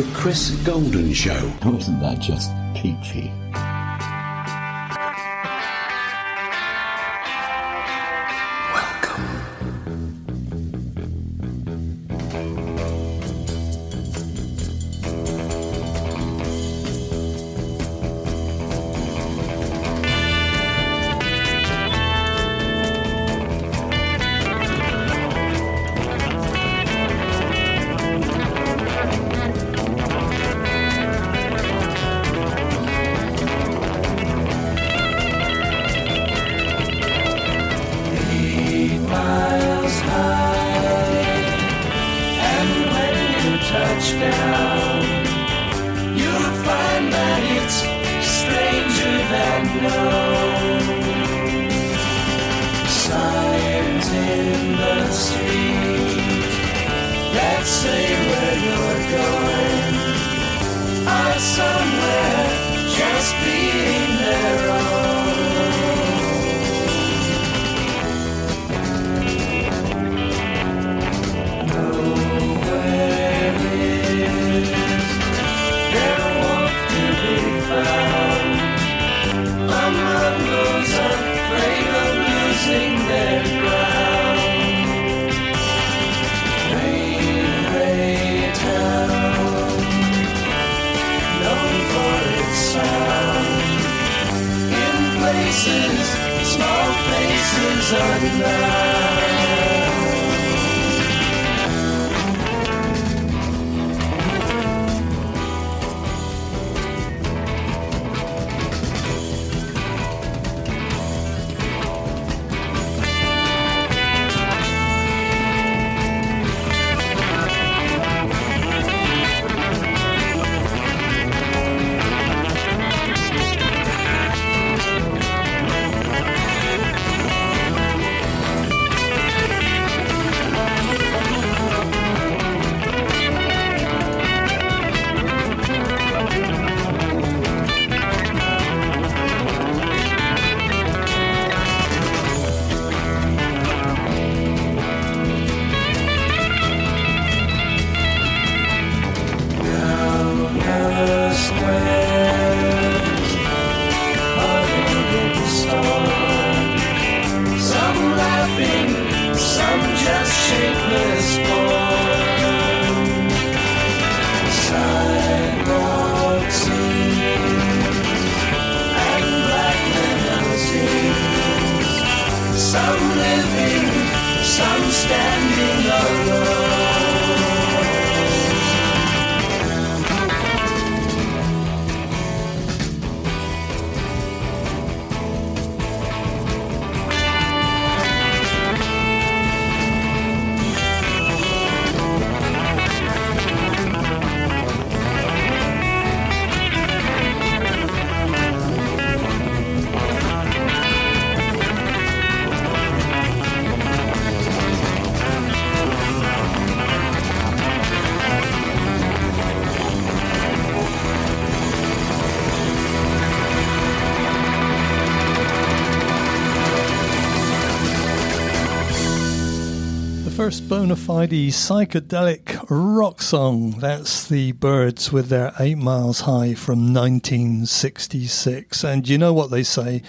The Chris Golden Show. Wasn't that just peachy? First bona fide psychedelic rock song. That's the Byrds with their Eight Miles High from 1966. And you know what they say?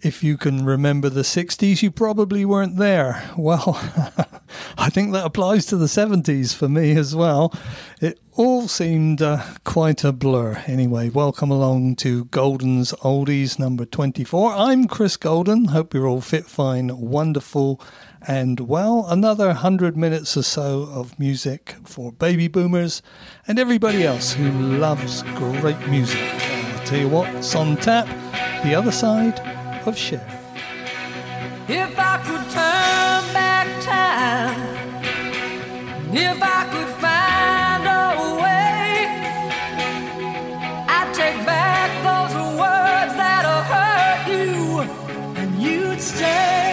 If you can remember the 60s, you probably weren't there. Well, I think that applies to the 70s for me as well. It all seemed uh, quite a blur. Anyway, welcome along to Golden's Oldies number 24. I'm Chris Golden. Hope you're all fit, fine, wonderful, and well, another 100 minutes or so of music for baby boomers and everybody else who loves great music. I'll tell you what, it's on tap, the other side of Cher. If I could turn back time, if I could find a way, I'd take back those words that hurt you, and you'd stay.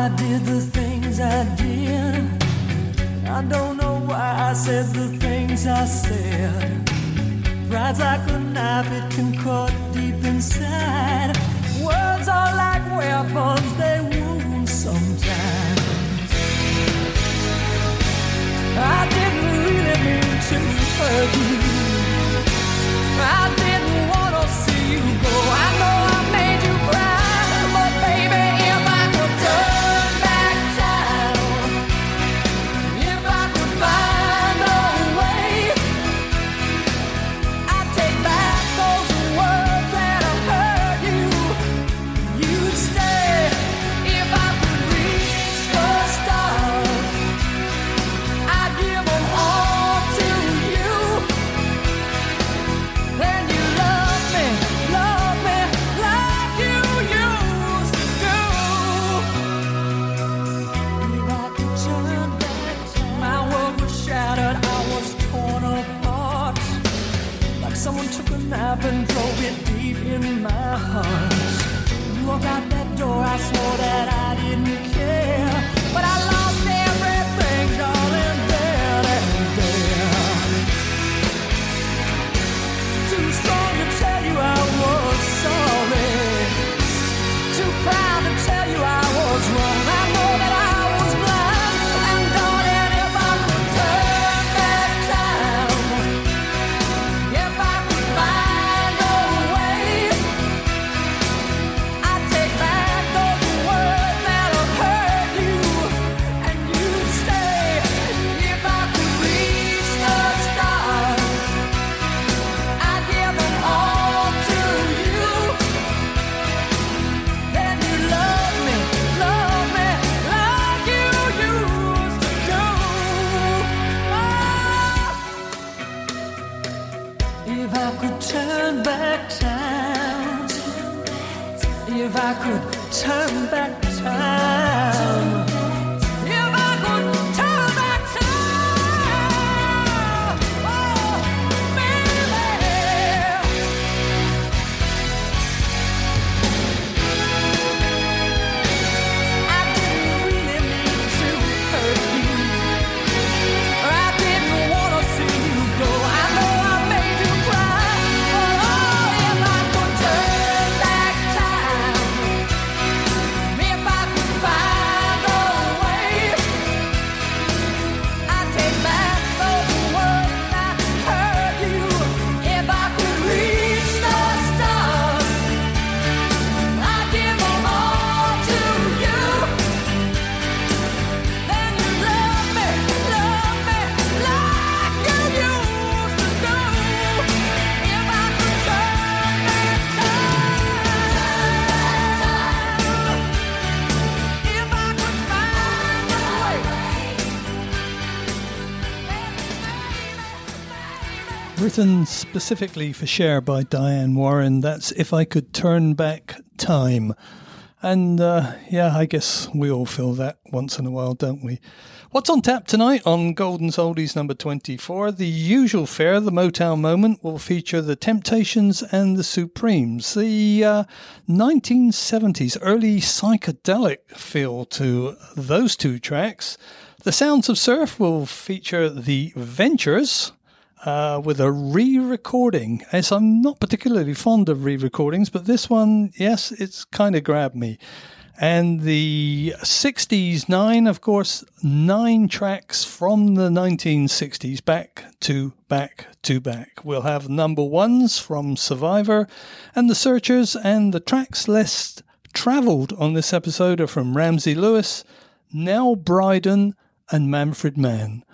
I did the things I did. I don't know why I said the things I said. Pride's like a knife, it can cut deep inside. Words are like weapons, they wound sometimes. I didn't really mean to hurt you. I didn't want to see you go. I know I swore that I if I could turn Written specifically for Cher by Diane Warren. That's If I Could Turn Back Time. And uh, yeah, I guess we all feel that once in a while, don't we? What's on tap tonight on Golden's Oldies number 24? The usual fare, the Motown moment, will feature the Temptations and the Supremes. The uh, 1970s early psychedelic feel to those two tracks. The Sounds of Surf will feature the Ventures uh, with a re-recording. As I'm not particularly fond of re-recordings, but this one, yes, it's kind of grabbed me. And the 60s nine, of course, nine tracks from the 1960s back to back to back. We'll have number ones from Survivor and The Searchers, and the tracks less travelled on this episode are from Ramsey Lewis, Nell Bryden, and Manfred Mann.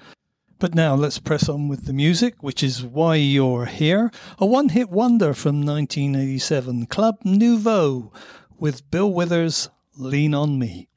But now let's press on with the music, which is why you're here. A one hit wonder from 1987, Club Nouveau, with Bill Withers, Lean on Me.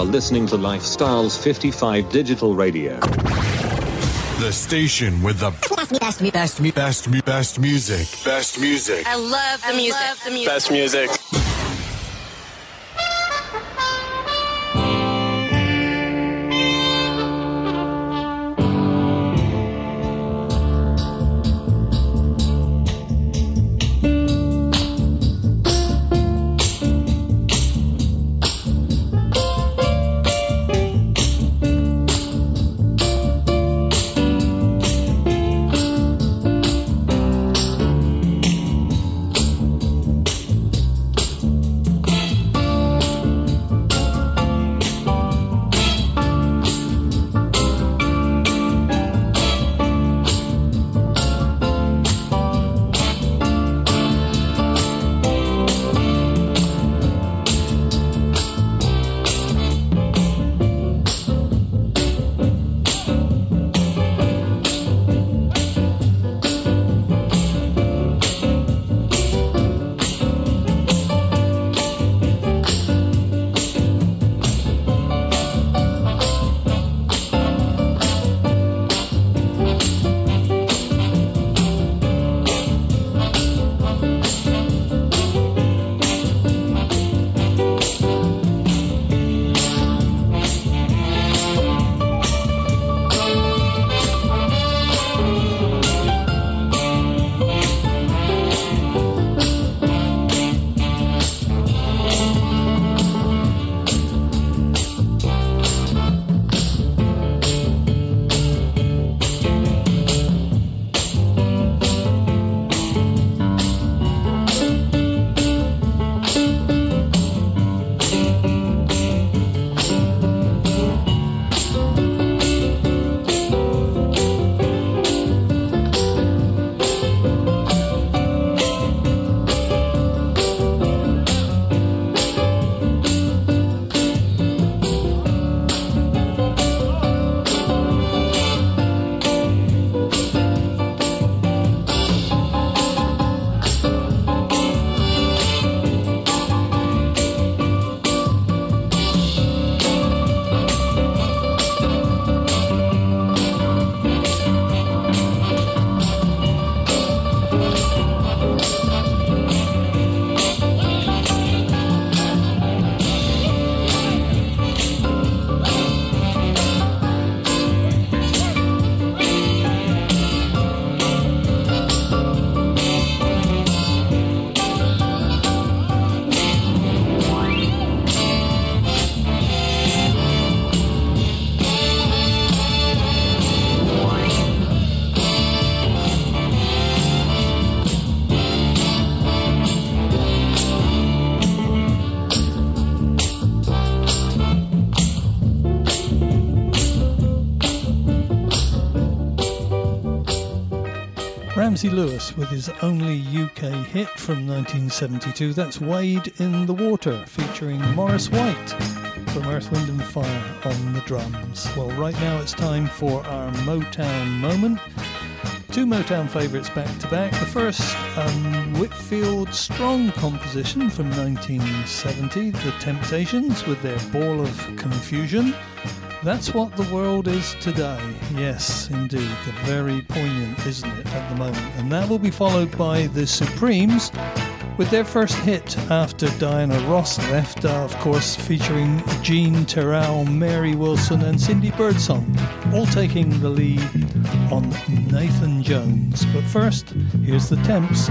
Are listening to Lifestyles 55 Digital Radio. The station with the best, best, best, best, best music. Best music. I love the I music. Love the music. Best music. With his only UK hit from 1972. That's Wade in the Water, featuring Maurice White from Earth, Wind and Fire on the drums. Well, right now it's time for our Motown moment. Two Motown favourites back to back. The first, um, Whitfield Strong composition from 1970, The Temptations with their Ball of Confusion. That's what the world is today. Yes, indeed. Very poignant, isn't it, at the moment? And that will be followed by the Supremes with their first hit after Diana Ross left, uh, of course, featuring Jean Terrell, Mary Wilson, and Cindy Birdsong, all taking the lead on Nathan Jones. But first, here's the Temps.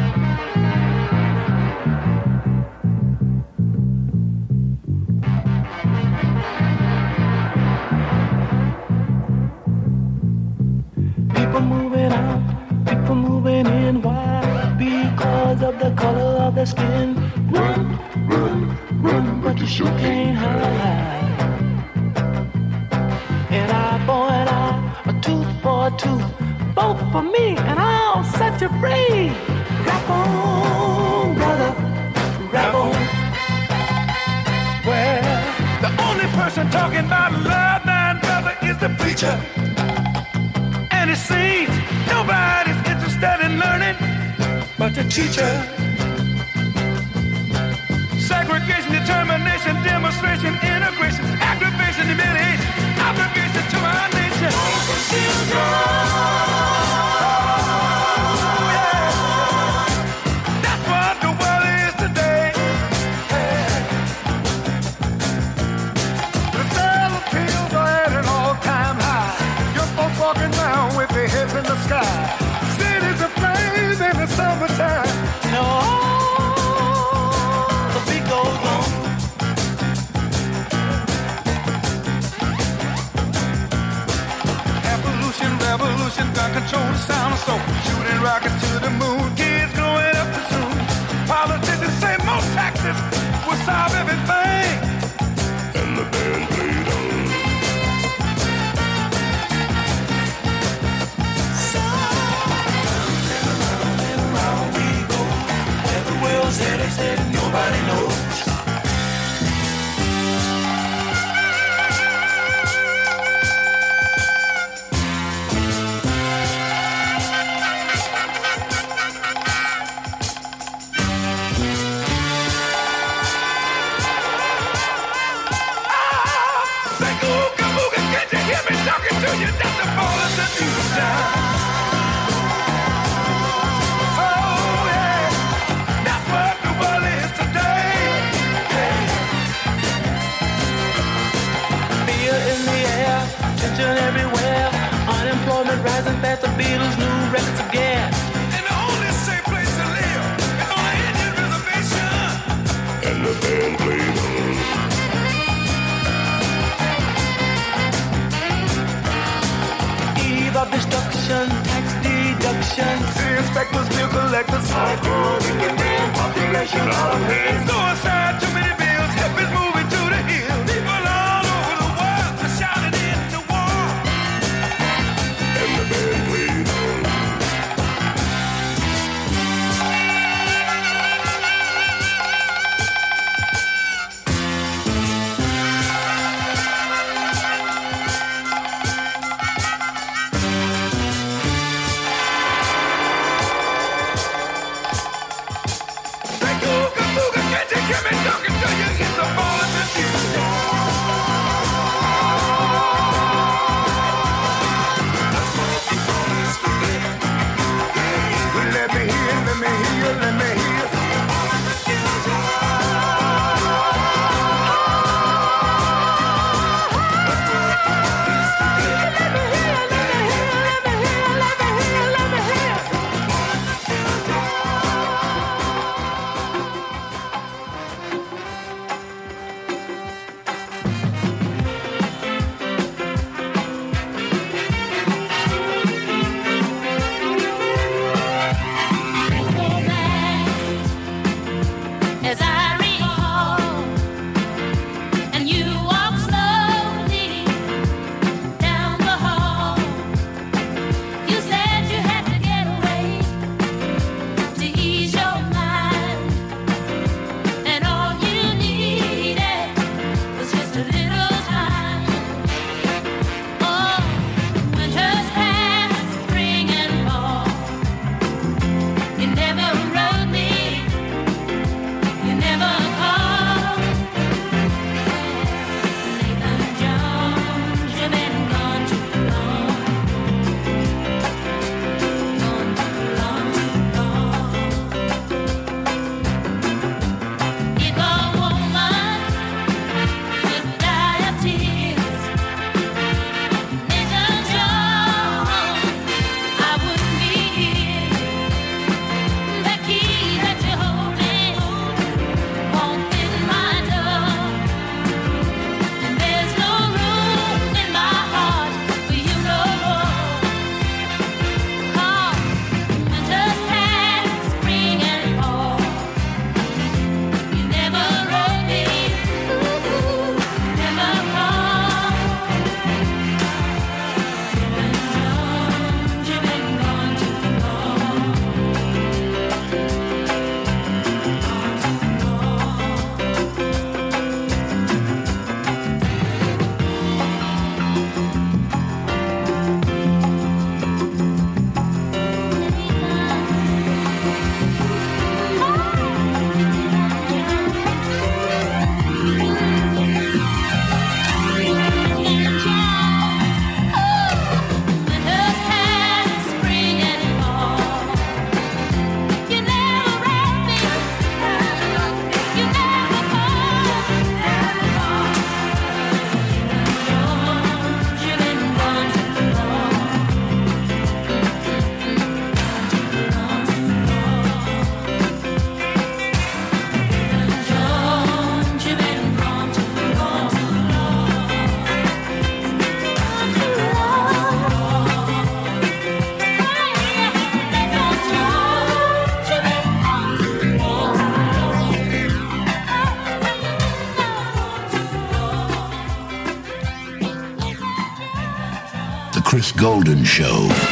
The color of the skin. Run, run, run, but you sure can't hide. An eye for an eye, a tooth for a tooth. Vote for me, and I'll set you free. Rap on, brother, rap on. Well, the only person talking about love, man, brother, is the preacher. And it seems nobody's interested in learning but the teacher segregation, determination, demonstration, integration, aggravation, humiliation, obligation to our nation. That's what the world is today. The are at an all-time high. Folks walking around with their heads in the sky. Control the sound of soul. Shooting rockets to the moon, kids growing up too soon. Politicians say more taxes will solve everything. And the band played on. So, round and around and around we go. Where the world's headed, nobody knows. Population all Golden Show.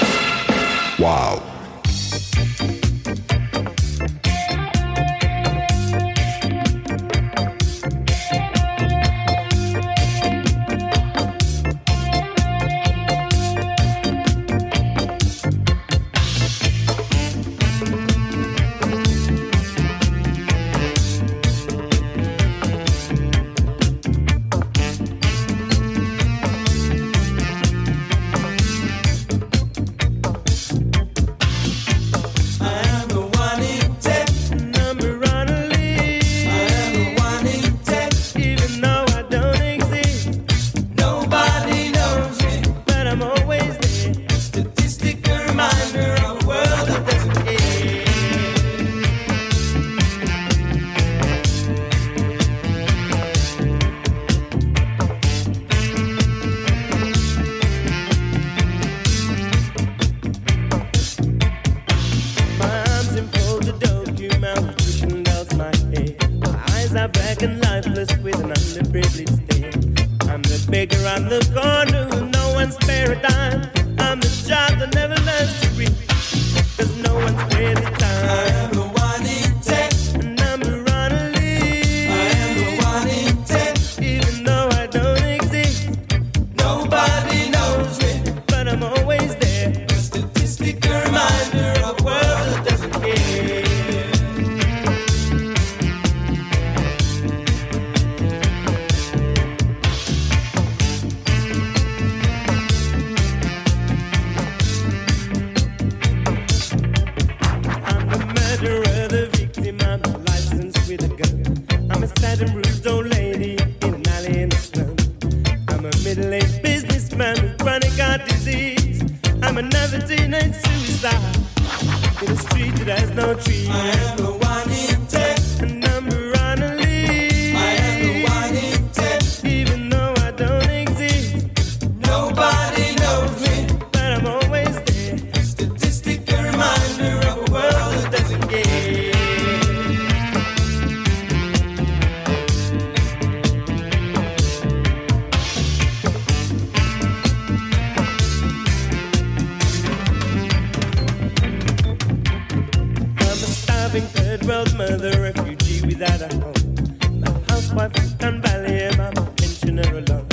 third world mother, refugee without a home. My housewife and valley, and I'm a pensioner alone.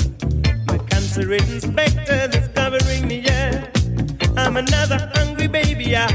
My cancer-ridden specter that's covering the air. I'm another hungry baby. I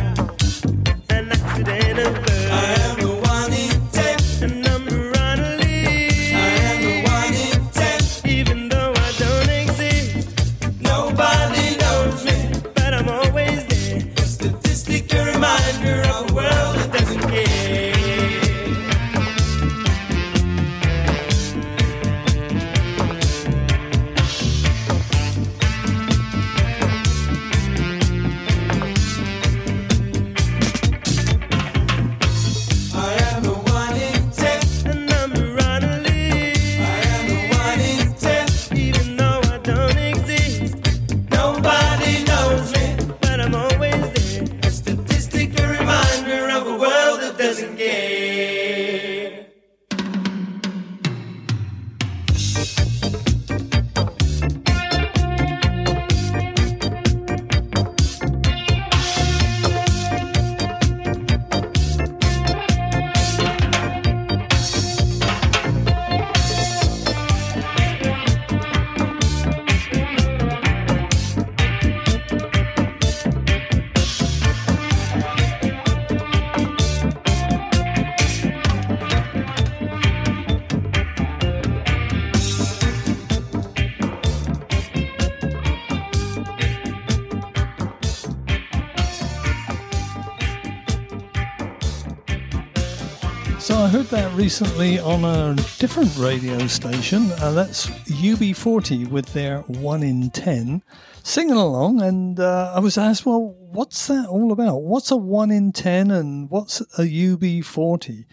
recently on a different radio station. Uh, that's UB40 with their 1 in 10 singing along. And uh, I was asked, well, what's that all about? What's a 1 in 10 and what's a UB40?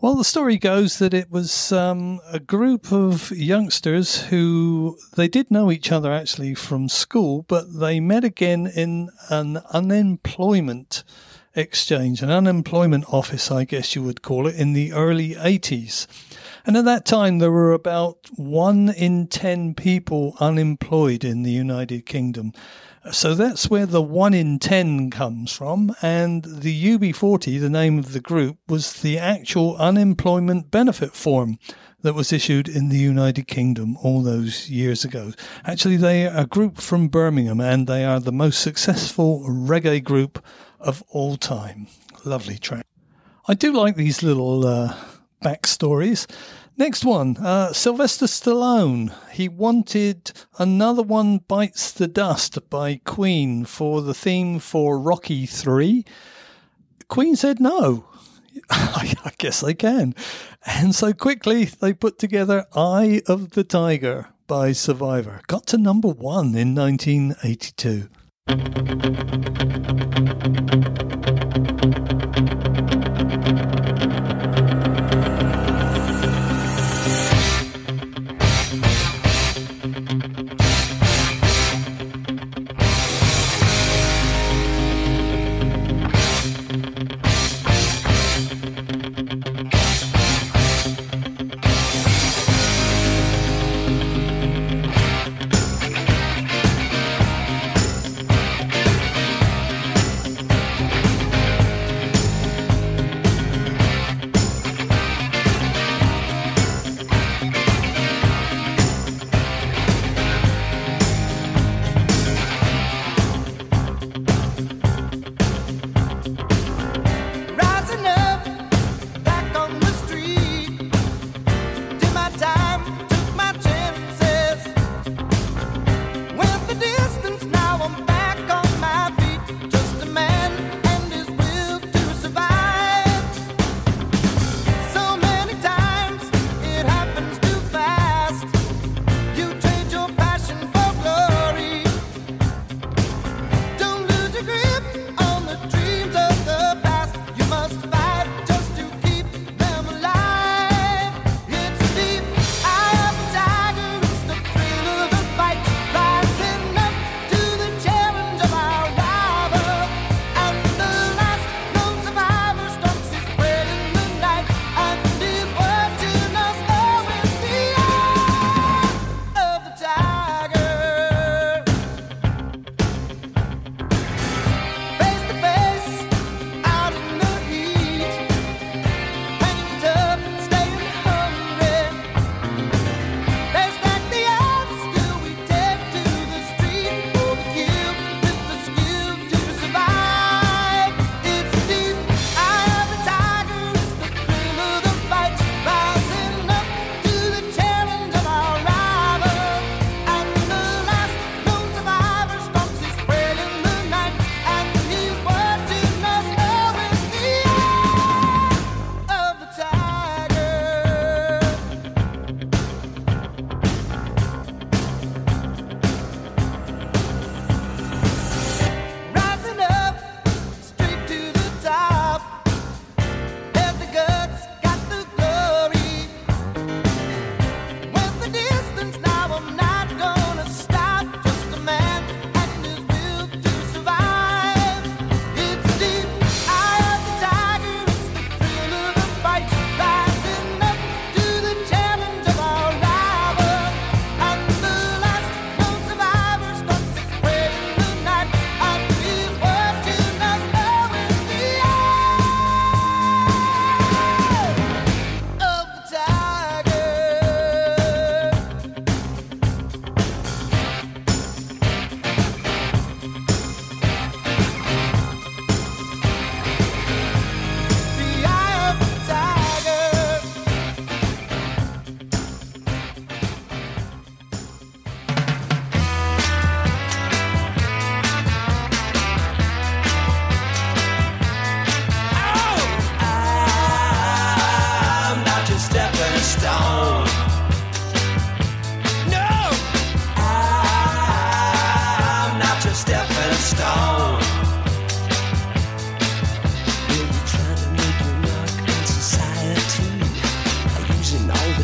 Well, the story goes that it was um, a group of youngsters who they did know each other actually from school, but they met again in an unemployment exchange, an unemployment office, I guess you would call it, in the early 80s. And at that time, there were about one in 10 people unemployed in the United Kingdom. So that's where the 1 in 10 comes from. And the UB40, the name of the group, was the actual unemployment benefit form that was issued in the United Kingdom all those years ago. Actually, they are a group from Birmingham and they are the most successful reggae group of all time. Lovely track. I do like these little uh, backstories. Next one, uh, Sylvester Stallone. He wanted another one bites the dust by Queen for the theme for Rocky 3. Queen said no. I guess they can. And so quickly they put together Eye of the Tiger by Survivor. Got to number one in 1982. Thank you.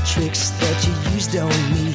Stepping stone.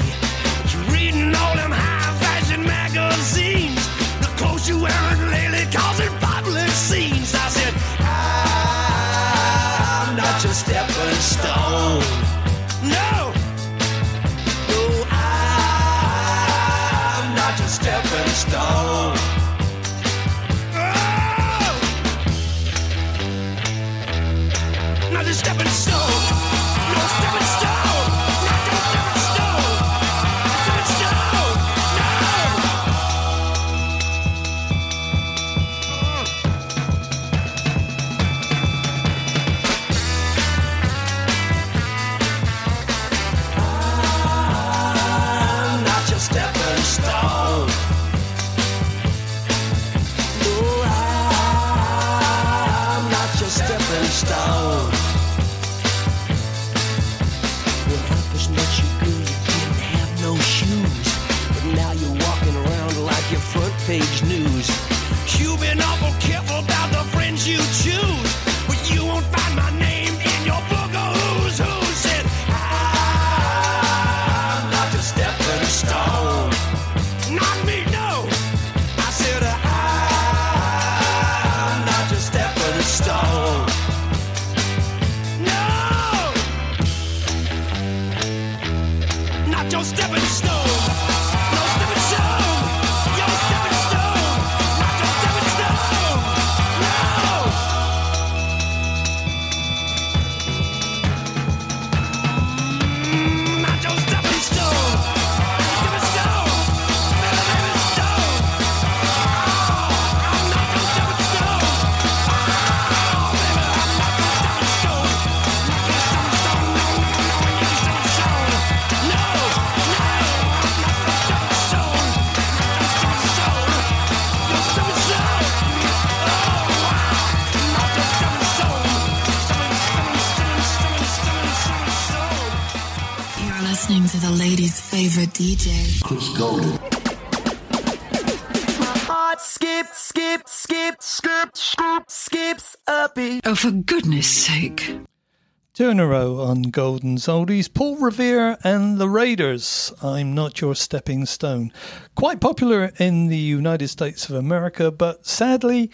Row on Golden's Oldies. Paul Revere and the Raiders. I'm not your stepping stone. Quite popular in the United States of America, but sadly,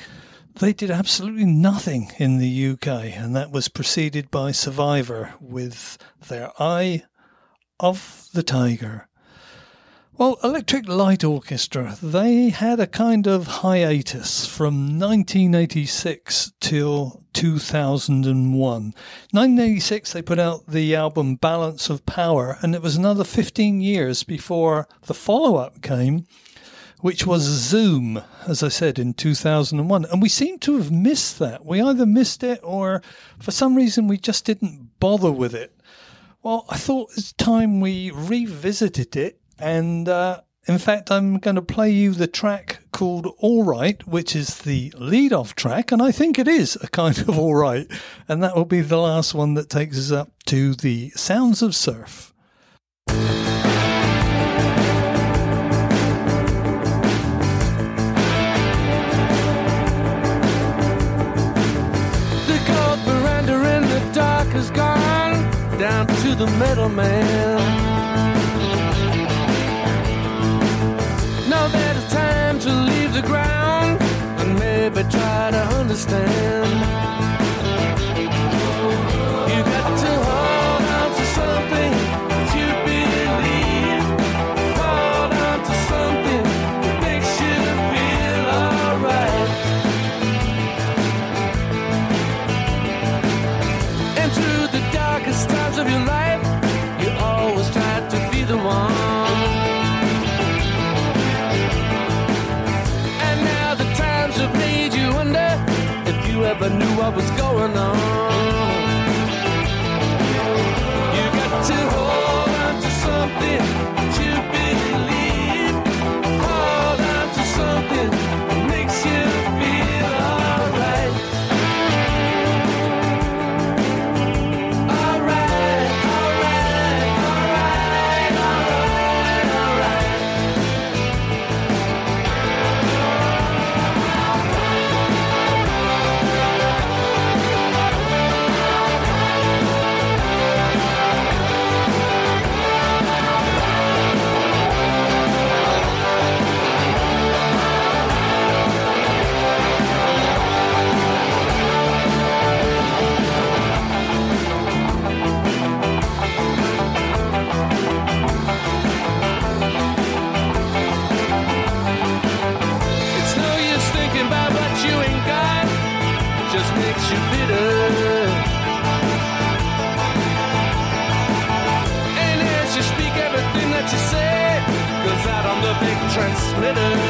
they did absolutely nothing in the UK, and that was preceded by Survivor with their Eye of the Tiger. Well, Electric Light Orchestra, they had a kind of hiatus from 1986 till 2001. 1986, they put out the album Balance of Power, and it was another 15 years before the follow up came, which was Zoom, as I said, in 2001. And we seem to have missed that. We either missed it or for some reason we just didn't bother with it. Well, I thought it's time we revisited it, and uh, in fact, I'm going to play you the track called All Right, which is the lead off track, and I think it is a kind of all right, and that will be the last one that takes us up to the Sounds of Surf. The gold veranda in the dark has gone down to the middleman. The ground and maybe try to understand. What was going on. Big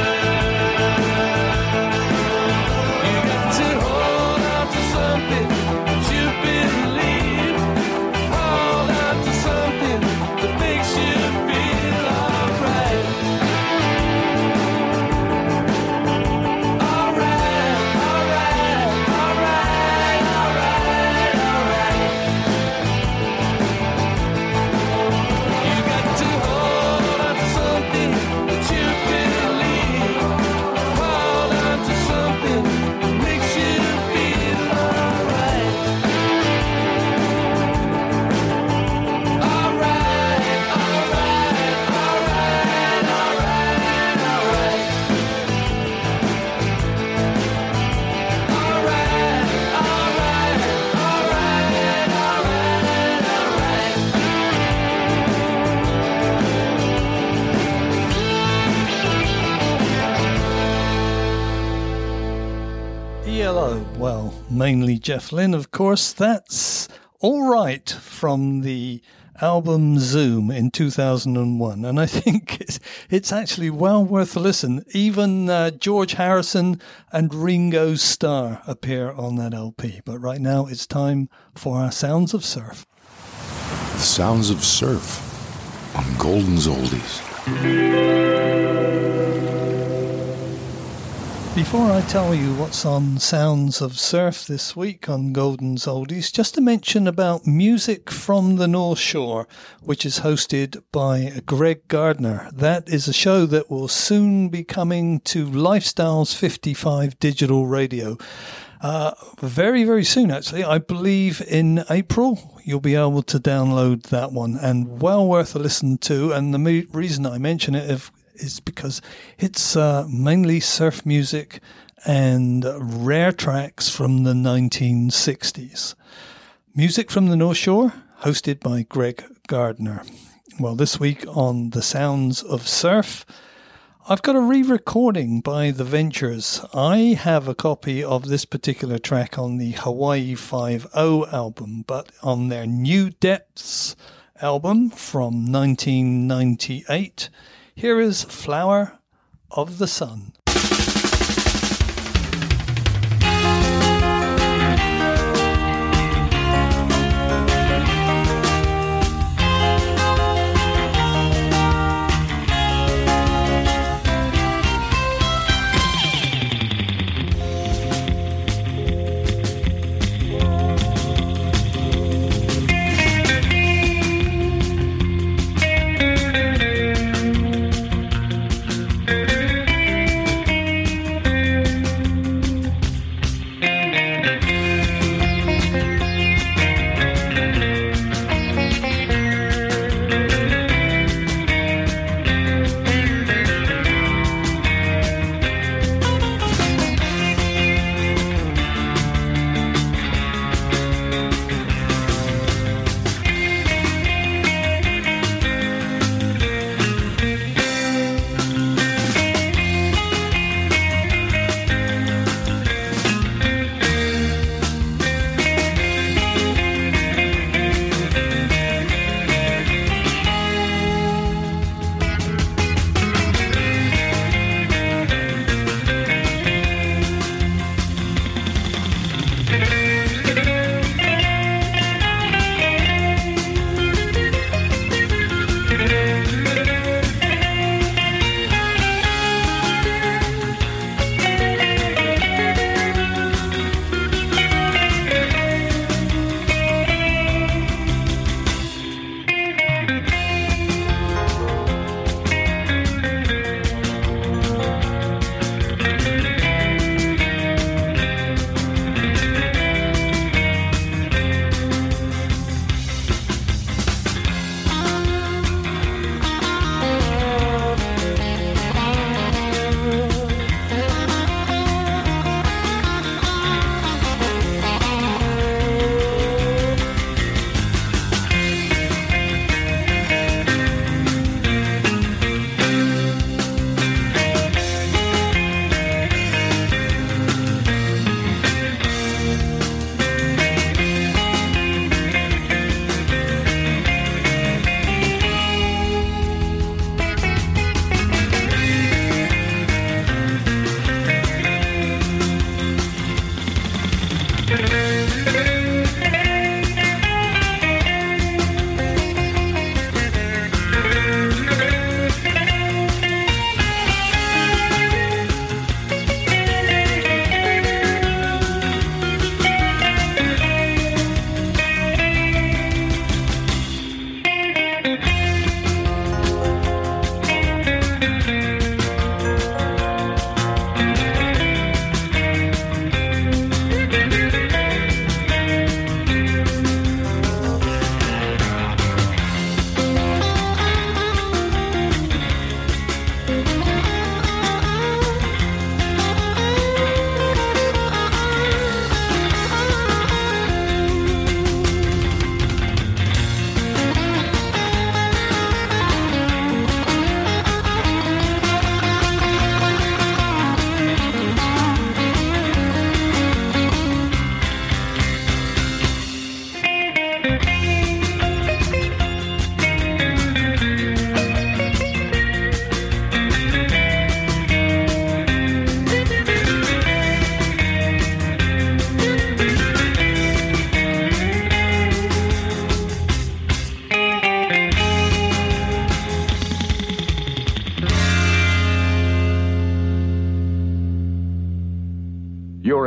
mainly Jeff Lynne, of course. That's All Right from the album Zoom in 2001. And I think it's, it's actually well worth a listen. Even uh, George Harrison and Ringo Starr appear on that LP. But right now it's time for our Sounds of Surf. The Sounds of Surf on Golden's Oldies. Before I tell you what's on Sounds of Surf this week on Golden's Oldies, just to mention about Music from the North Shore, which is hosted by Greg Gardner. That is a show that will soon be coming to Lifestyles 55 digital radio. Uh, very, very soon, actually. I believe in April, you'll be able to download that one and well worth a listen to. And the me- reason I mention it is is because it's uh, mainly surf music and rare tracks from the 1960s. Music from the North Shore, hosted by Greg Gardner. Well, this week on The Sounds of Surf, I've got a re recording by The Ventures. I have a copy of this particular track on the Hawaii 5 album, but on their New Depths album from 1998, here is Flower of the Sun.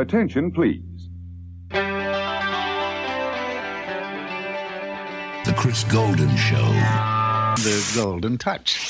attention, please. The Chris Golden Show. The Golden Touch.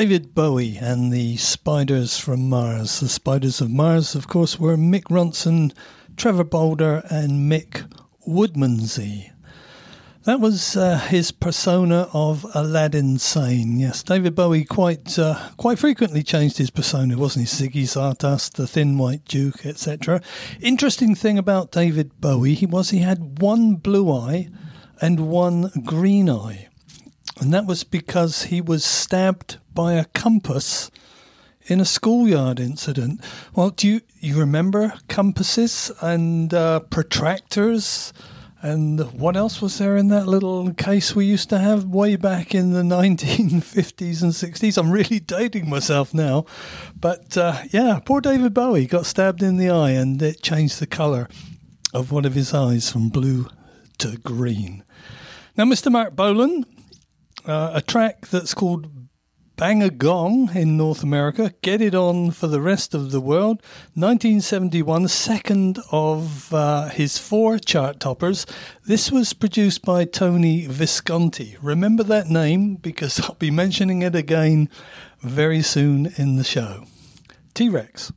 David Bowie and the Spiders from Mars. The Spiders of Mars, of course, were Mick Ronson, Trevor Bolder, and Mick Woodmansey. That was uh, his persona of Aladdin Sane. Yes, David Bowie quite uh, quite frequently changed his persona, wasn't he? Ziggy Stardust, the Thin White Duke, etc. Interesting thing about David Bowie he was he had one blue eye and one green eye. And that was because he was stabbed by a compass in a schoolyard incident. Well, do you, you remember compasses and uh, protractors? And what else was there in that little case we used to have way back in the 1950s and 60s? I'm really dating myself now. But uh, yeah, poor David Bowie got stabbed in the eye and it changed the colour of one of his eyes from blue to green. Now, Mr. Marc Bolan uh, a track that's called Bang a Gong in North America, Get It On for the rest of the world. 1971, second of uh, his four chart toppers. This was produced by Tony Visconti. Remember that name because I'll be mentioning it again very soon in the show. T Rex.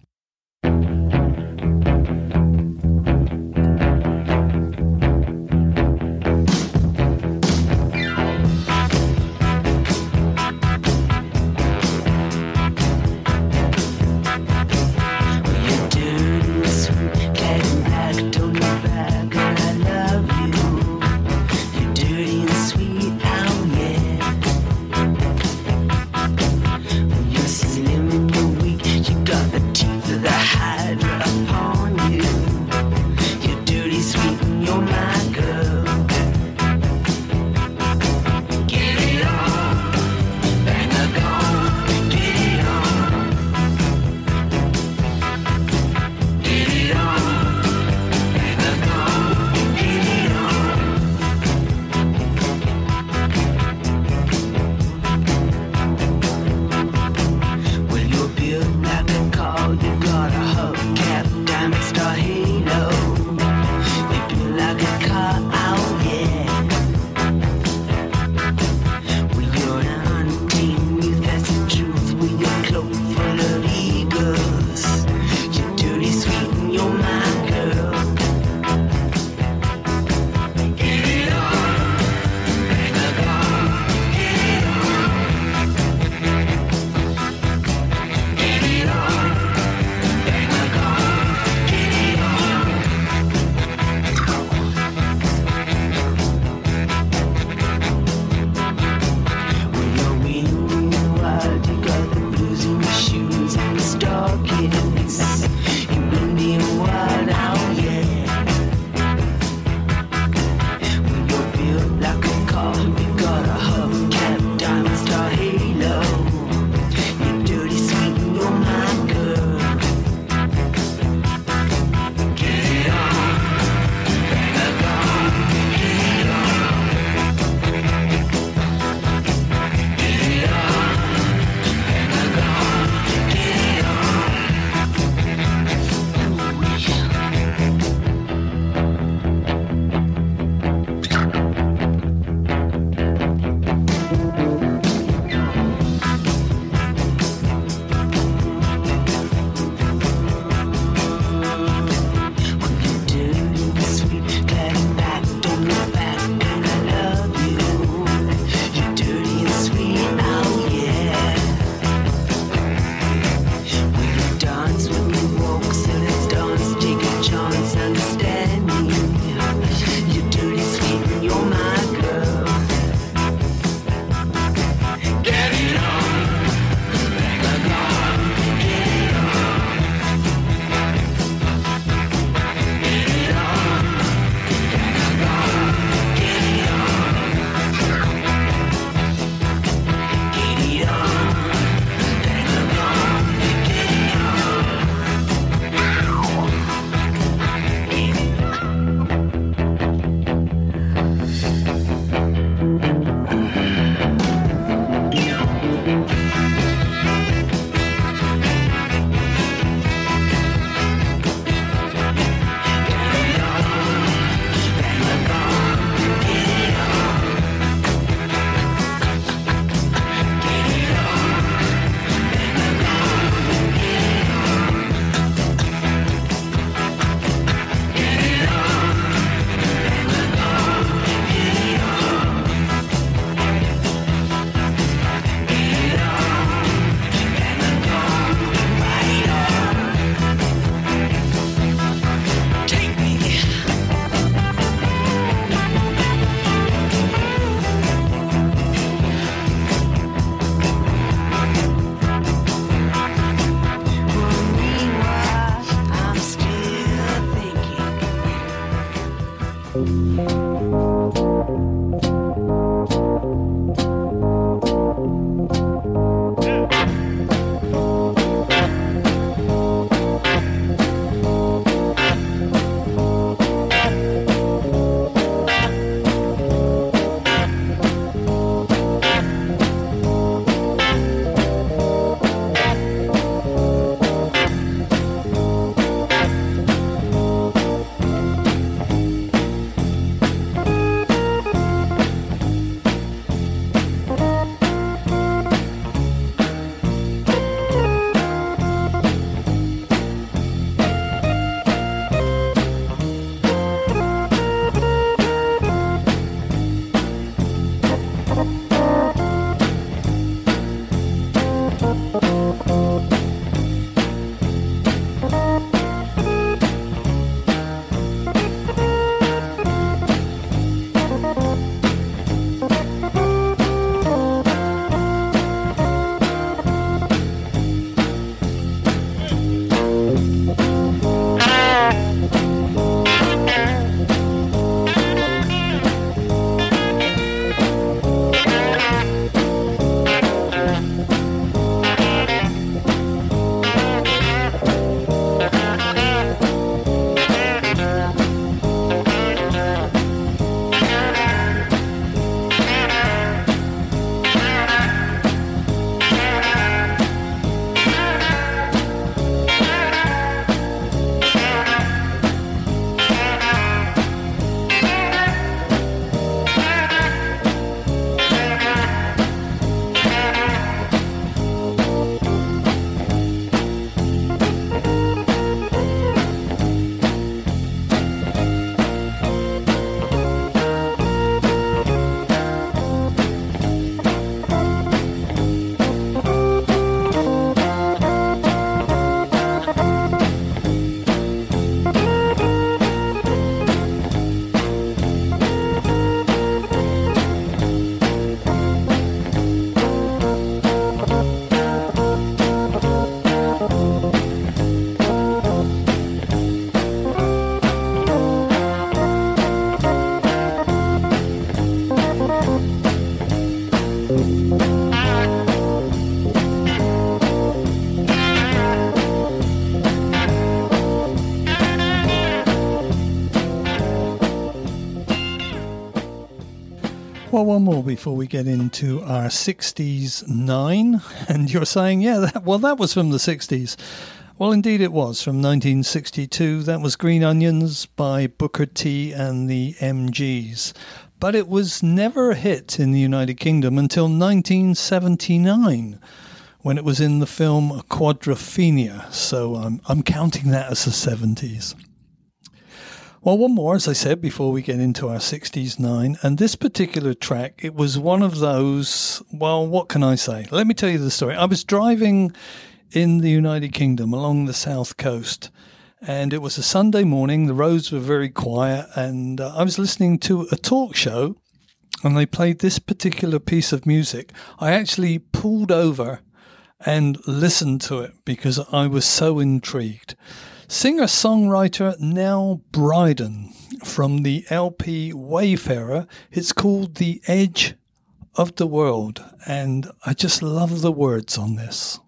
Before we get into our 60s nine. And you're saying, yeah, that, well, that was from the 60s. Well, indeed, it was from 1962. That was Green Onions by Booker T and the MGs. But it was never a hit in the United Kingdom until 1979 when it was in the film Quadrophenia. So I'm, I'm counting that as the 70s. Well, one more, as I said, before we get into our 60s nine. And this particular track, it was one of those, well, what can I say? Let me tell you the story. I was driving in the United Kingdom along the south coast. And it was a Sunday morning. The roads were very quiet. And uh, I was listening to a talk show and they played this particular piece of music. I actually pulled over and listened to it because I was so intrigued. Singer songwriter Nell Bryden from the LP Wayfarer. It's called The Edge of the World, and I just love the words on this.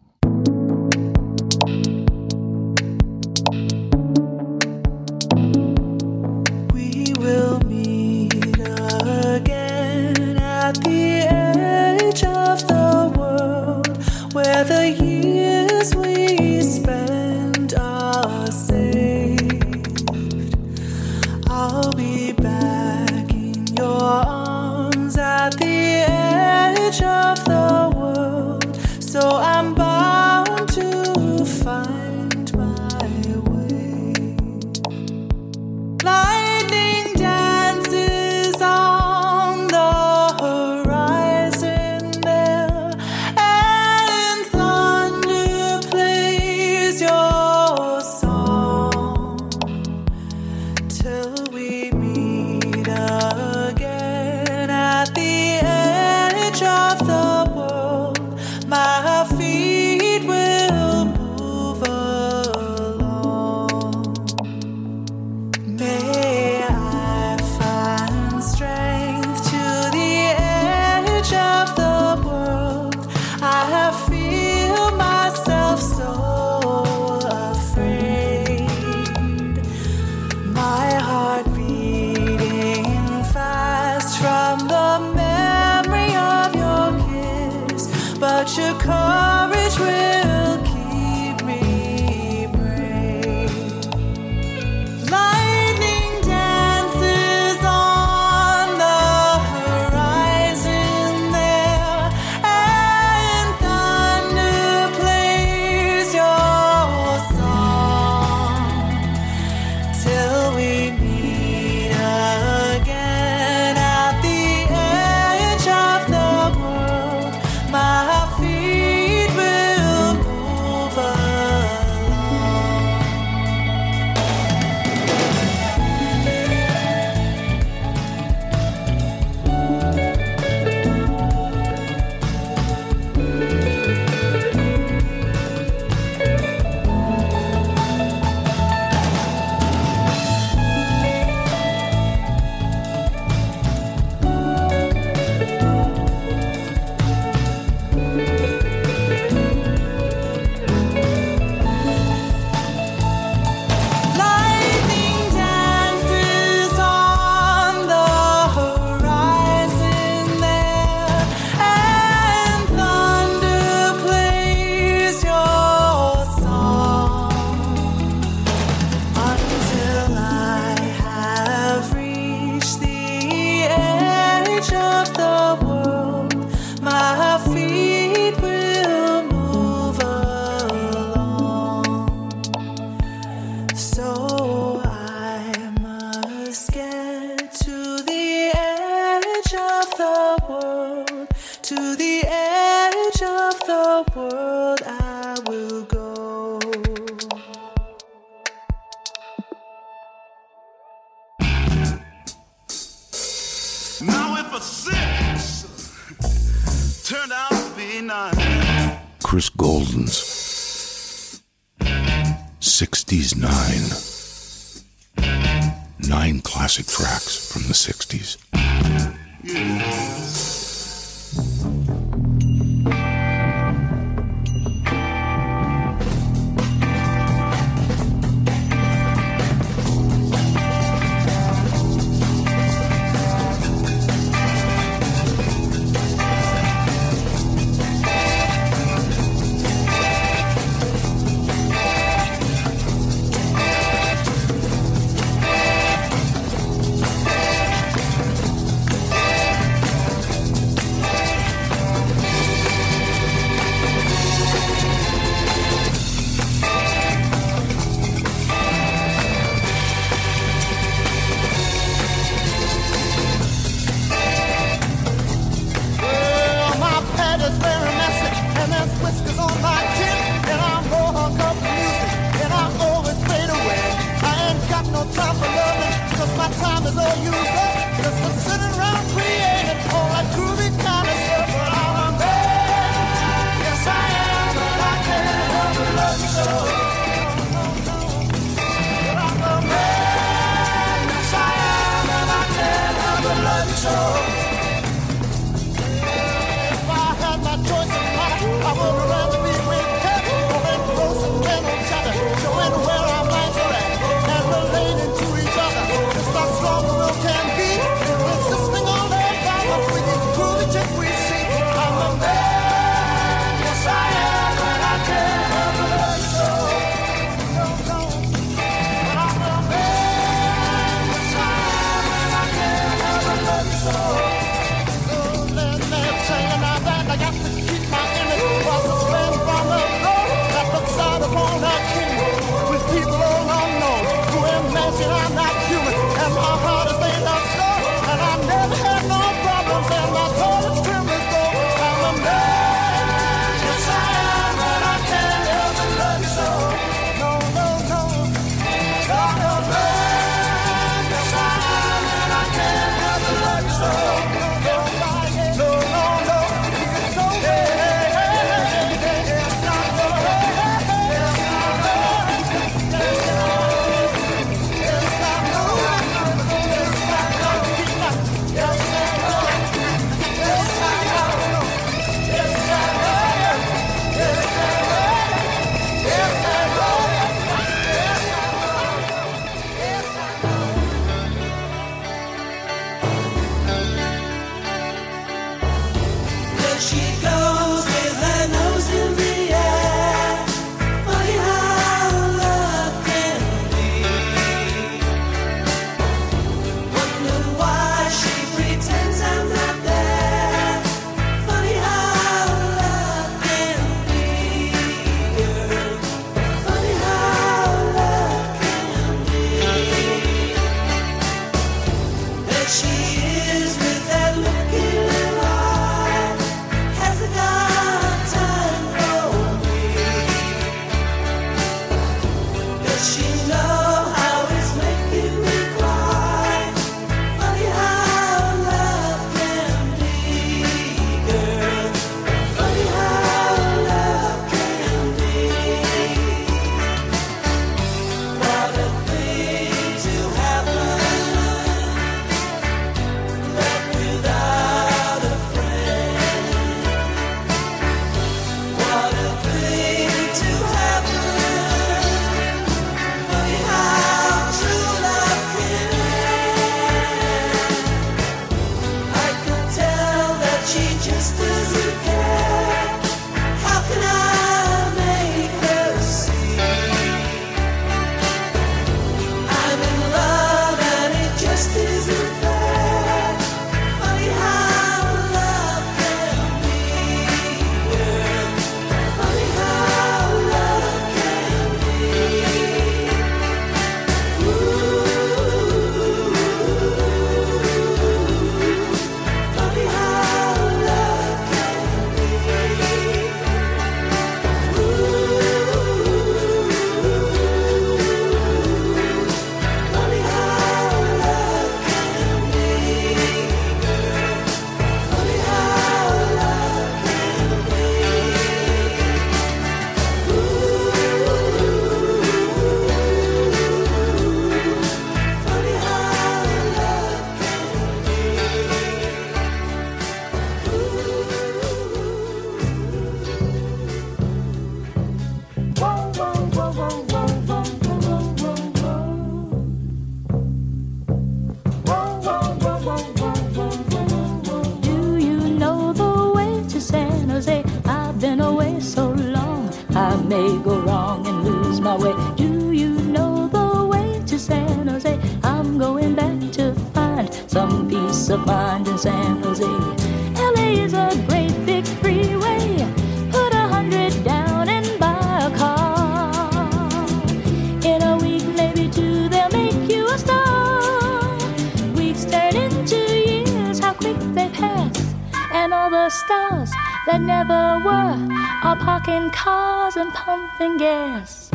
Were are parking cars and pumping gas.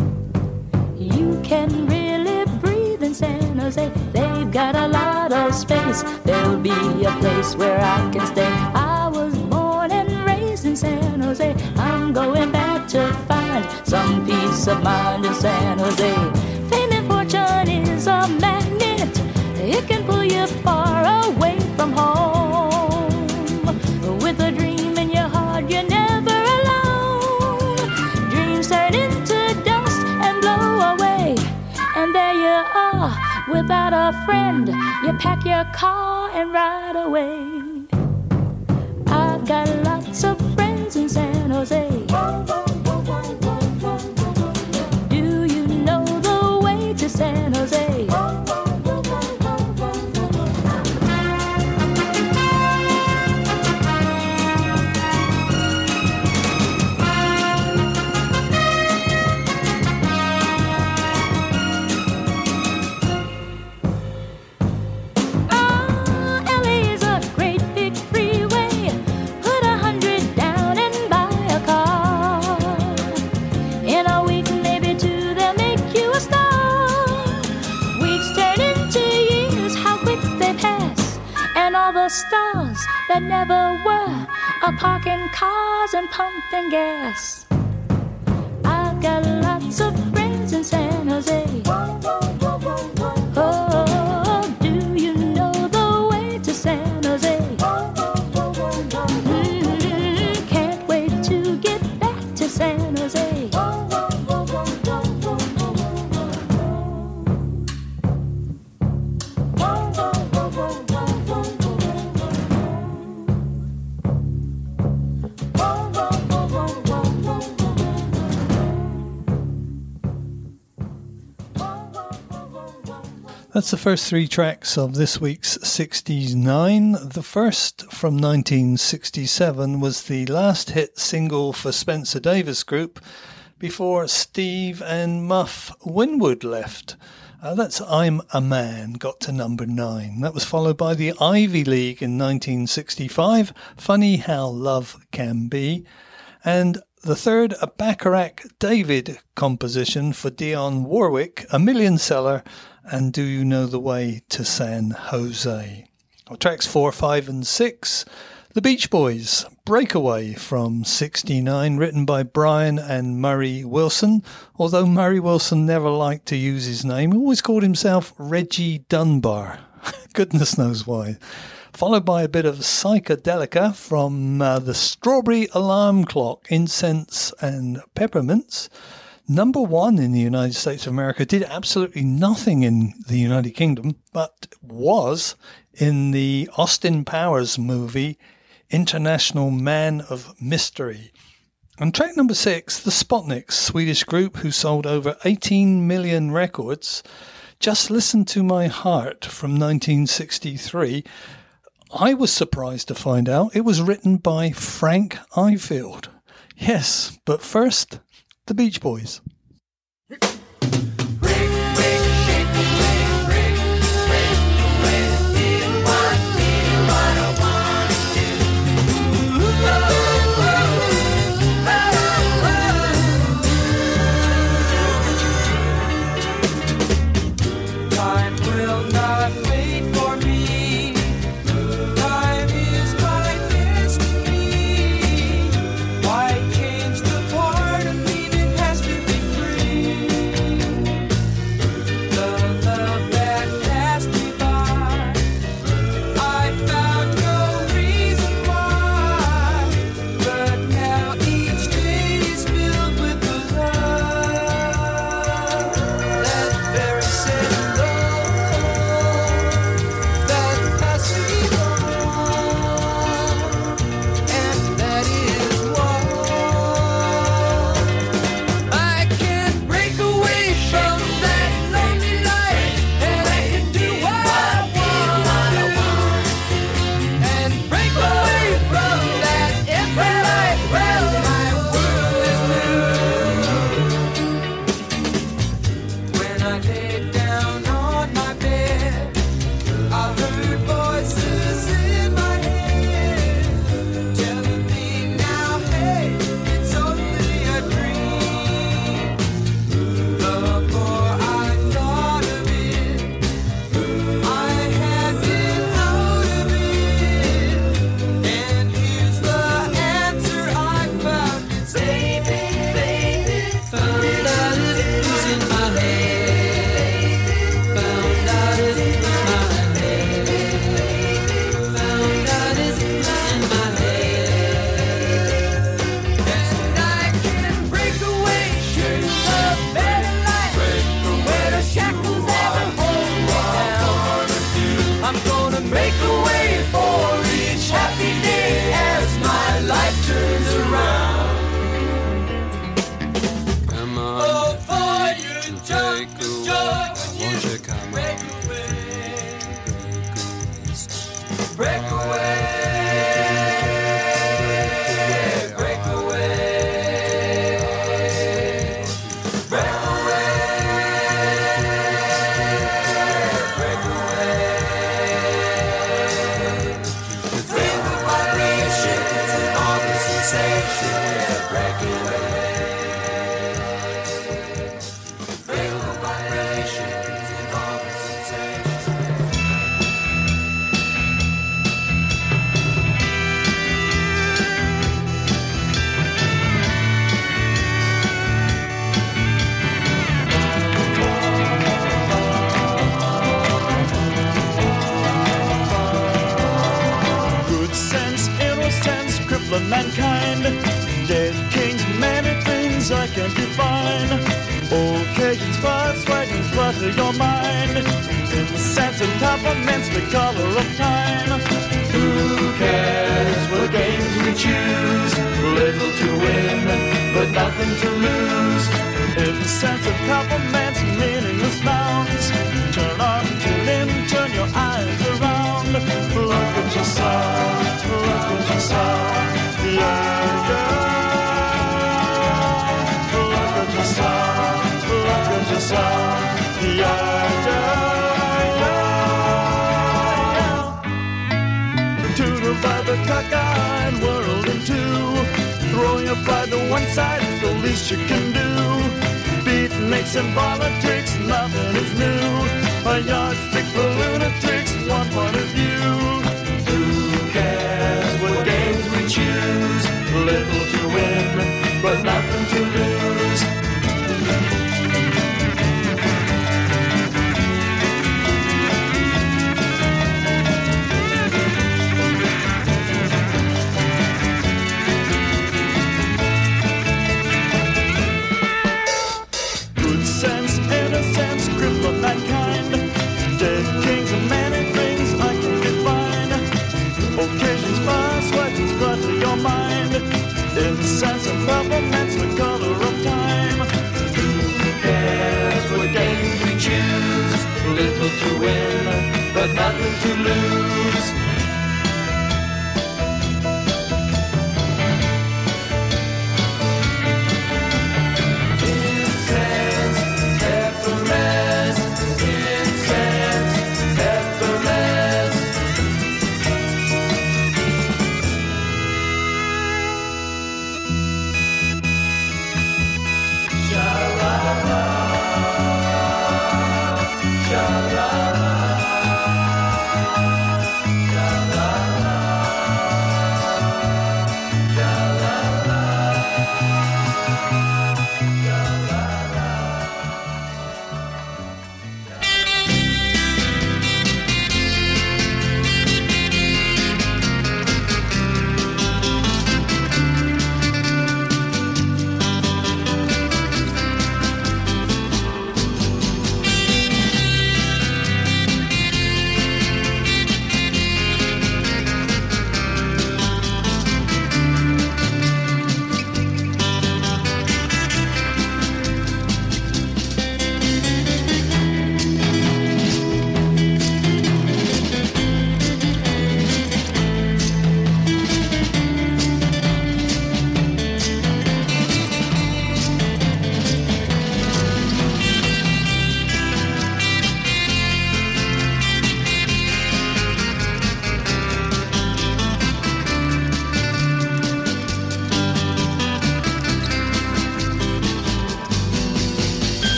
You can really breathe in San Jose. They've got a lot of space. there'll be a place where I can stay. I was born and raised in San Jose. I'm going back to find some peace of mind in San Jose. Fame and fortune is a magnet, it can pull you far away without a friend. You pack your car and ride away. I've got lots of friends in San cars and pumping gas. That's the first three tracks of this week's 60s 9. The first from 1967 was the last hit single for Spencer Davis Group before Steve and Muff Winwood left. Uh, that's I'm a Man, got to number 9. That was followed by the Ivy League in 1965, Funny How Love Can Be. And the third, a Bacharach David composition for Dionne Warwick, a million seller, and Do You Know the Way to San Jose? Tracks four, five, and six. The Beach Boys, Breakaway from 69, written by Brian and Murray Wilson. Although Murray Wilson never liked to use his name, he always called himself Reggie Dunbar. Goodness knows why. Followed by a bit of psychedelica from uh, the Strawberry Alarm Clock, Incense and Peppermints number one in the United States of America, did absolutely nothing in the United Kingdom, but was in the Austin Powers movie International Man of Mystery. And track number six, the Spotnicks, Swedish group who sold over 18 million records. Just Listen to My Heart from 1963. I was surprised to find out it was written by Frank Ifield. Yes, but first, the Beach Boys. Color of time. Who cares what games we choose? Little to win, but nothing to lose. In the sense of peppermints, cockeyed world in two. Throwing your pride to one side is the least you can do. Beatniks and politics, nothing is new. A yardstick for lunatics, one point of view. Who cares what games we choose? Little to win, but nothing to lose. Nothing to lose.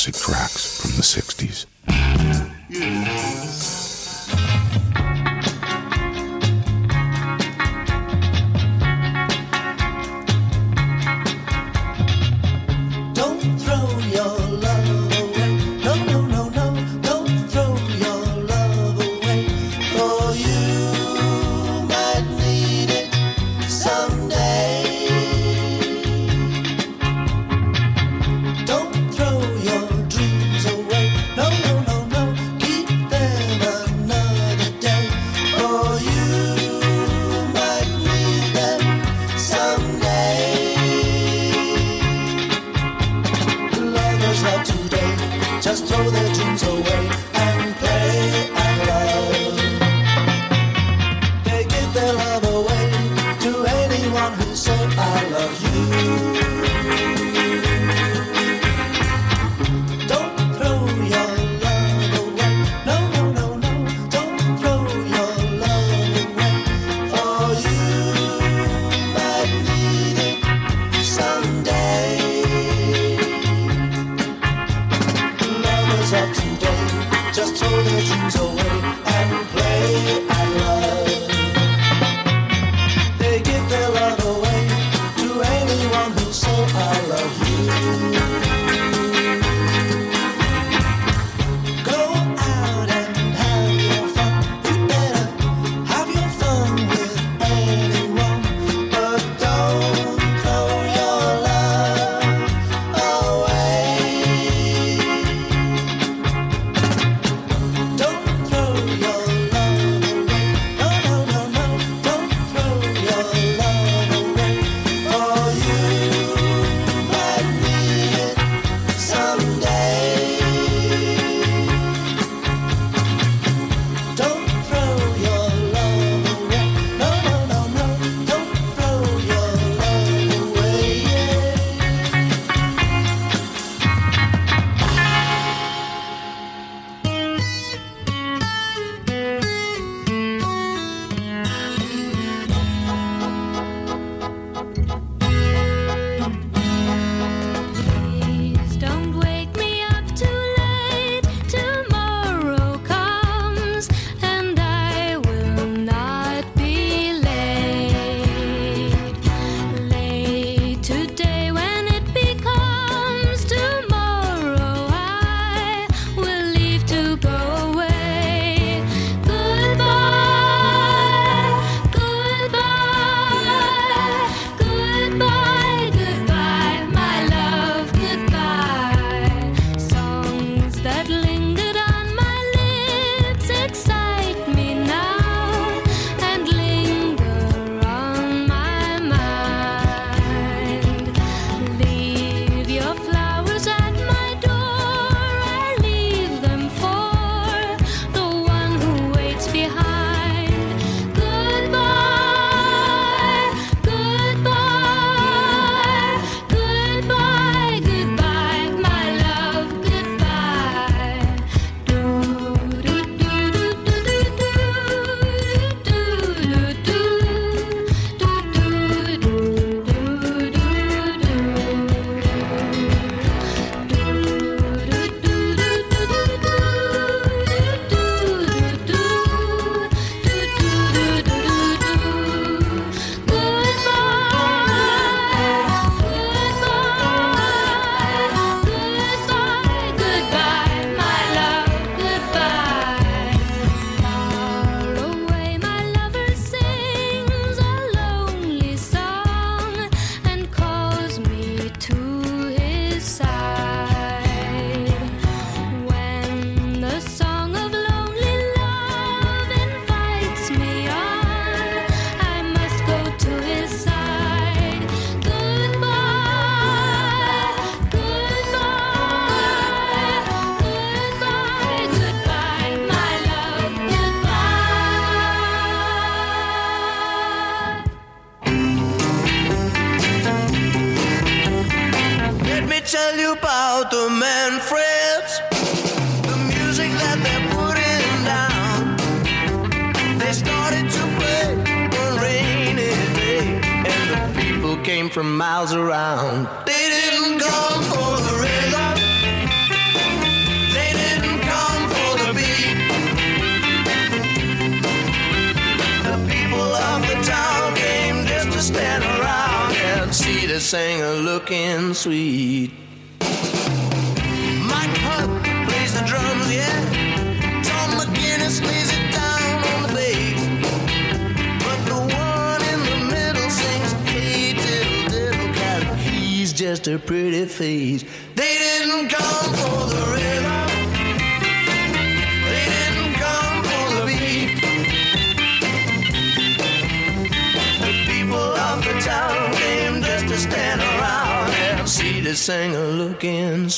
Classic tracks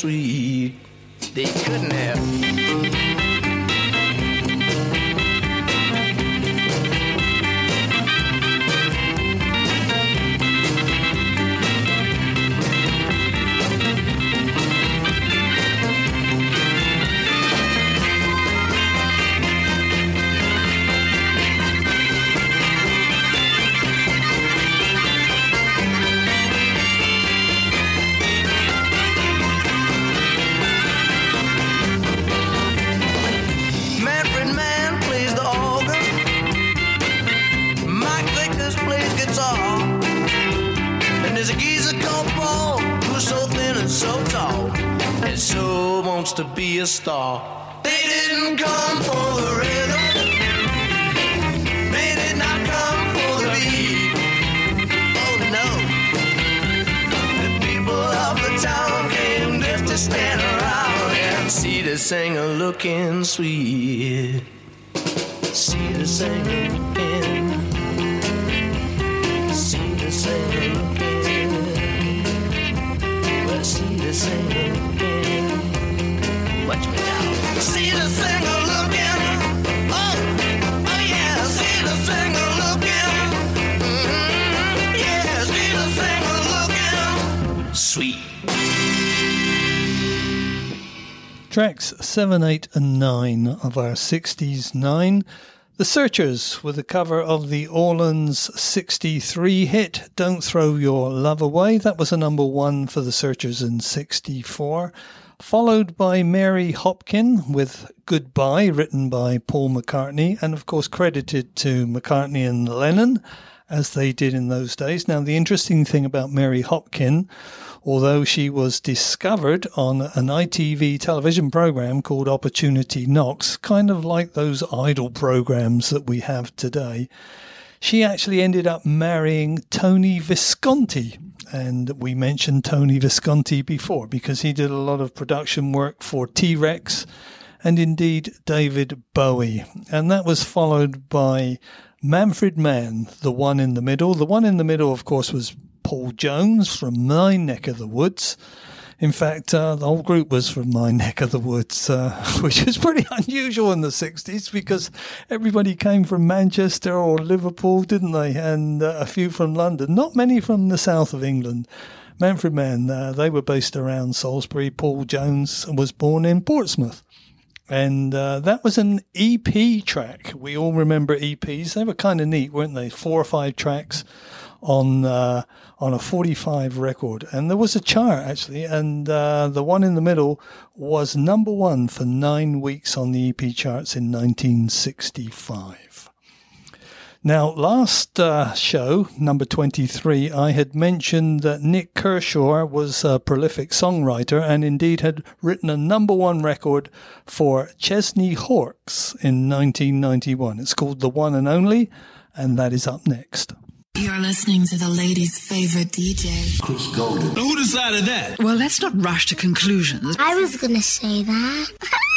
sweet. They couldn't have. Star. They didn't come for the rhythm. They did not come for the beat. Oh no. The people of the town came just to stand around and see the singer looking sweet. 7, 8, and 9 of our 60s 9. The Searchers with a cover of the Orlons 63 hit Don't Throw Your Love Away. That was a number one for the Searchers in 64. Followed by Mary Hopkin with Goodbye, written by Paul McCartney, and of course credited to McCartney and Lennon, as they did in those days. Now, the interesting thing about Mary Hopkin although she was discovered on an ITV television program called Opportunity Knocks, kind of like those idol programs that we have today. She actually ended up marrying Tony Visconti. And we mentioned Tony Visconti before because he did a lot of production work for T Rex and indeed David Bowie. And that was followed by Manfred Mann, the one in the middle. The one in the middle, of course, was Paul Jones from my neck of the woods. In fact, uh, the whole group was from my neck of the woods, uh, which was pretty unusual in the 60s because everybody came from Manchester or Liverpool, didn't they? And uh, a few from London, not many from the south of England. Manfred Mann, uh, they were based around Salisbury. Paul Jones was born in Portsmouth. And uh, that was an EP track. We all remember EPs. They were kind of neat, weren't they? Four or five tracks on uh, on a 45 record, and there was a chart actually, and uh, the one in the middle was number one for nine weeks on the EP charts in 1965. Now, last uh, show, number 23, I had mentioned that Nik Kershaw was a prolific songwriter and indeed had written a number one record for Chesney Hawkes in 1991. It's called The One and Only, and that is up next. You're listening to the ladies' favorite DJ. Chris Golden. Who decided that? Well, let's not rush to conclusions. I was gonna say that.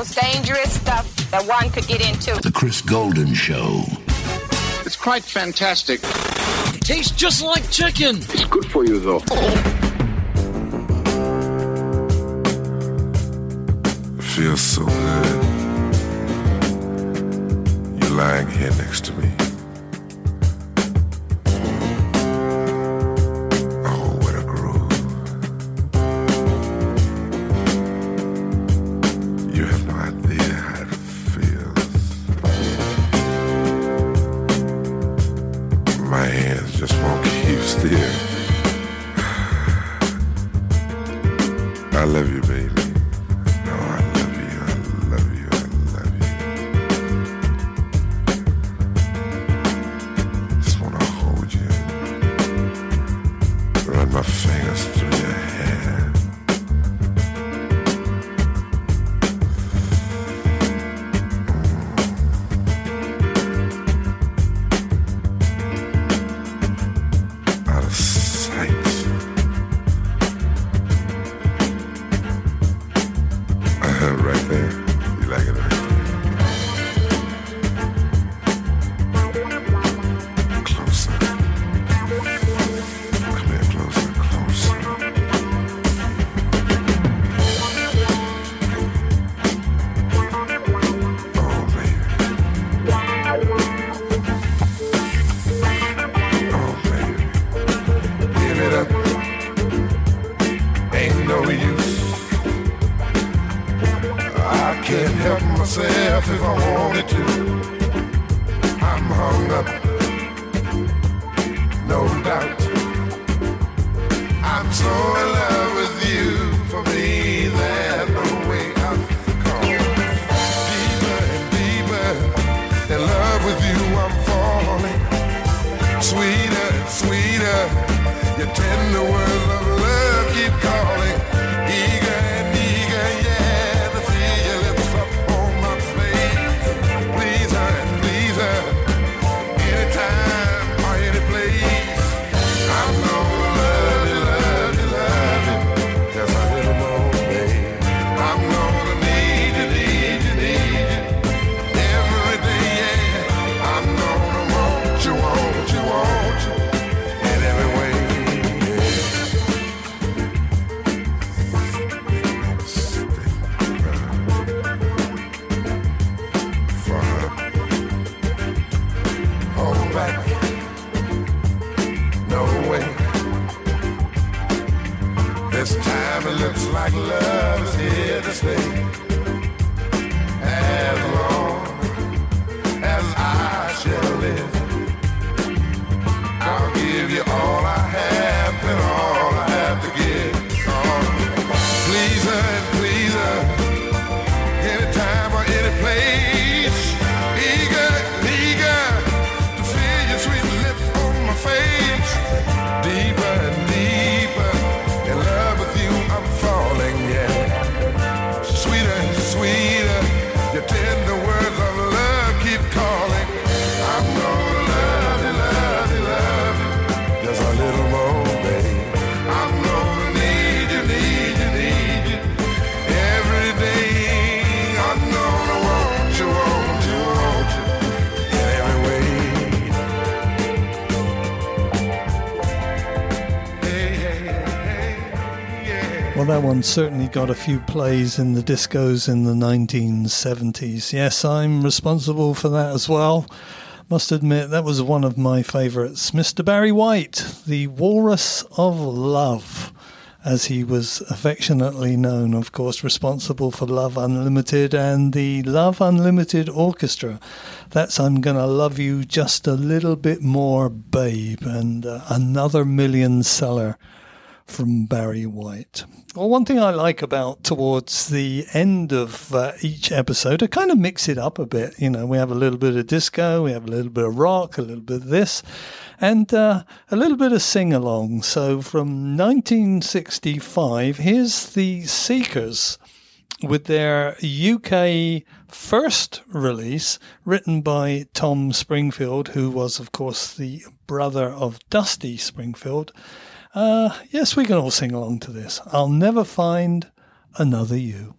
most dangerous stuff that one could get into. The Chris Golden Show. It's quite fantastic. It tastes just like chicken. It's good for you, though. It feels so good. You're lying here next to me. That one certainly got a few plays in the discos in the 1970s. Yes, I'm responsible for that as well. Must admit, that was one of my favourites. Mr. Barry White, the Walrus of Love, as he was affectionately known, of course, responsible for Love Unlimited and the Love Unlimited Orchestra. That's I'm Gonna Love You Just a Little Bit More, Babe, and uh, another million seller from Barry White. Well, one thing I like about towards the end of uh, each episode, I kind of mix it up a bit. You know, we have a little bit of disco, we have a little bit of rock, a little bit of this, and uh, a little bit of sing along. So from 1965, here's the Seekers with their UK first release, written by Tom Springfield, who was, of course, the brother of Dusty Springfield. Uh, yes, we can all sing along to this. I'll never find another you.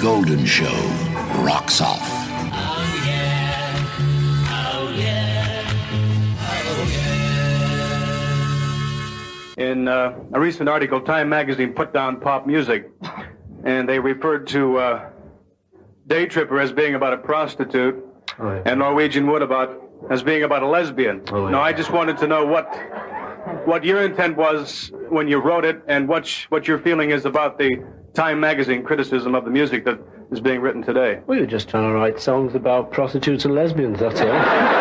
Golden Show rocks off. In uh, a recent article, Time magazine put down pop music, and they referred to uh, Day Tripper as being about a prostitute, oh, and Norwegian Wood about as being about a lesbian. Oh, yeah. No, I just wanted to know what what your intent was when you wrote it, and what sh- what your feeling is about the Time magazine criticism of the music that is being written today. We were just trying to write songs about prostitutes and lesbians, that's all.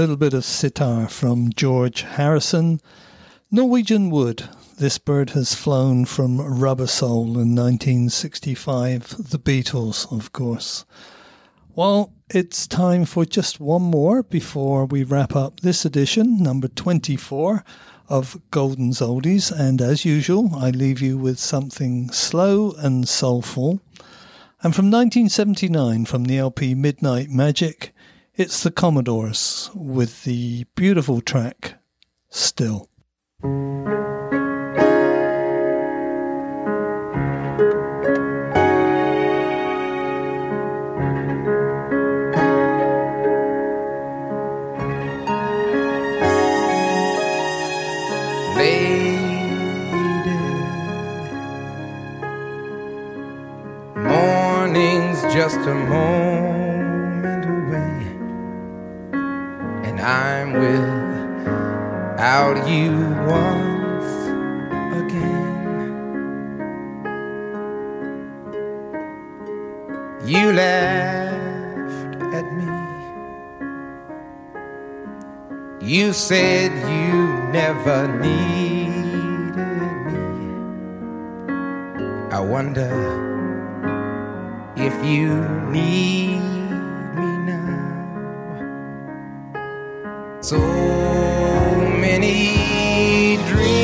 little bit of sitar from George Harrison. Norwegian Wood. This bird has flown from Rubber Soul in 1965. The Beatles, of course. Well, it's time for just one more before we wrap up this edition, number 24 of Golden's Oldies. And as usual, I leave you with something slow and soulful. And from 1979, from the LP Midnight Magic, it's the Commodores with the beautiful track Still. Morning's just a moment I'm without you once again. You laughed at me. You said you never needed me. I wonder if you need So many dreams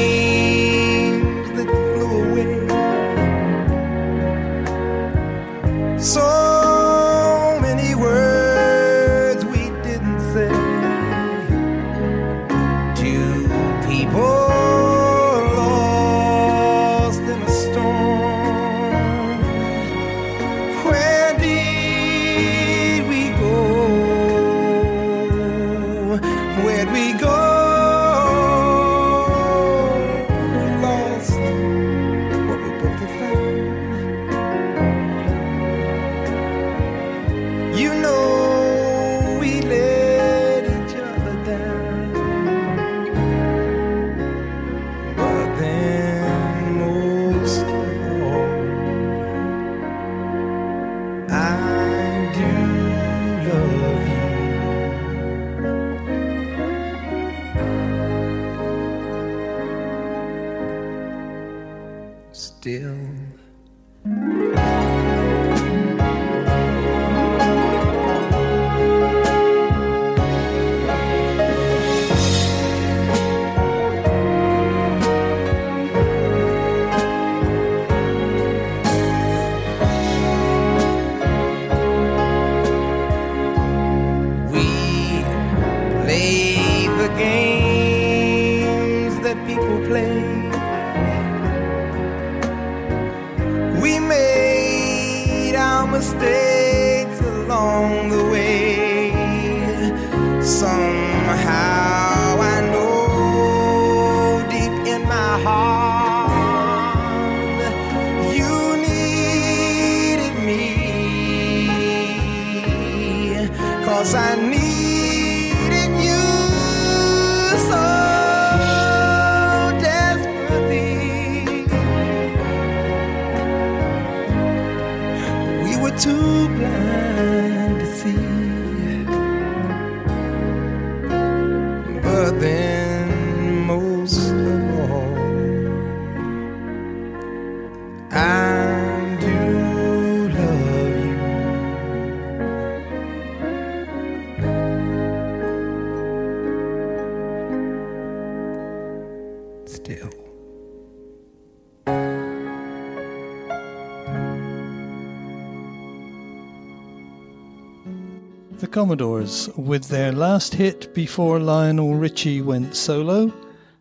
Commodores with their last hit before Lionel Richie went solo.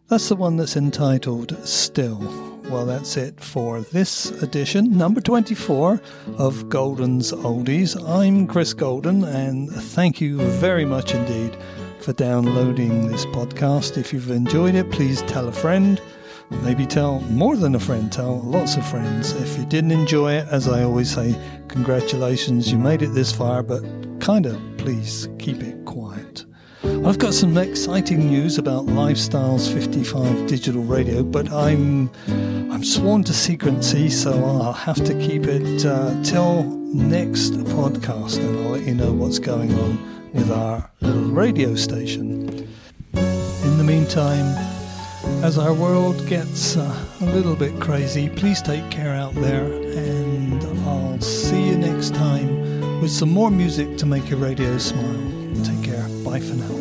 That's the one that's entitled Still. Well, that's it for this edition, number 24 of Golden's Oldies. I'm Chris Golden, and thank you very much indeed for downloading this podcast. If you've enjoyed it, please tell a friend. Maybe tell more than a friend, tell lots of friends. If you didn't enjoy it, as I always say, congratulations, you made it this far, but kind of please keep it quiet. I've got some exciting news about Lifestyles 55 digital radio, but I'm I'm sworn to secrecy, so I'll have to keep it uh, till next podcast, and I'll let you know what's going on with our little radio station. In the meantime, as our world gets uh, a little bit crazy, please take care out there, and I'll see you next time with some more music to make your radio smile. Take care. Bye for now.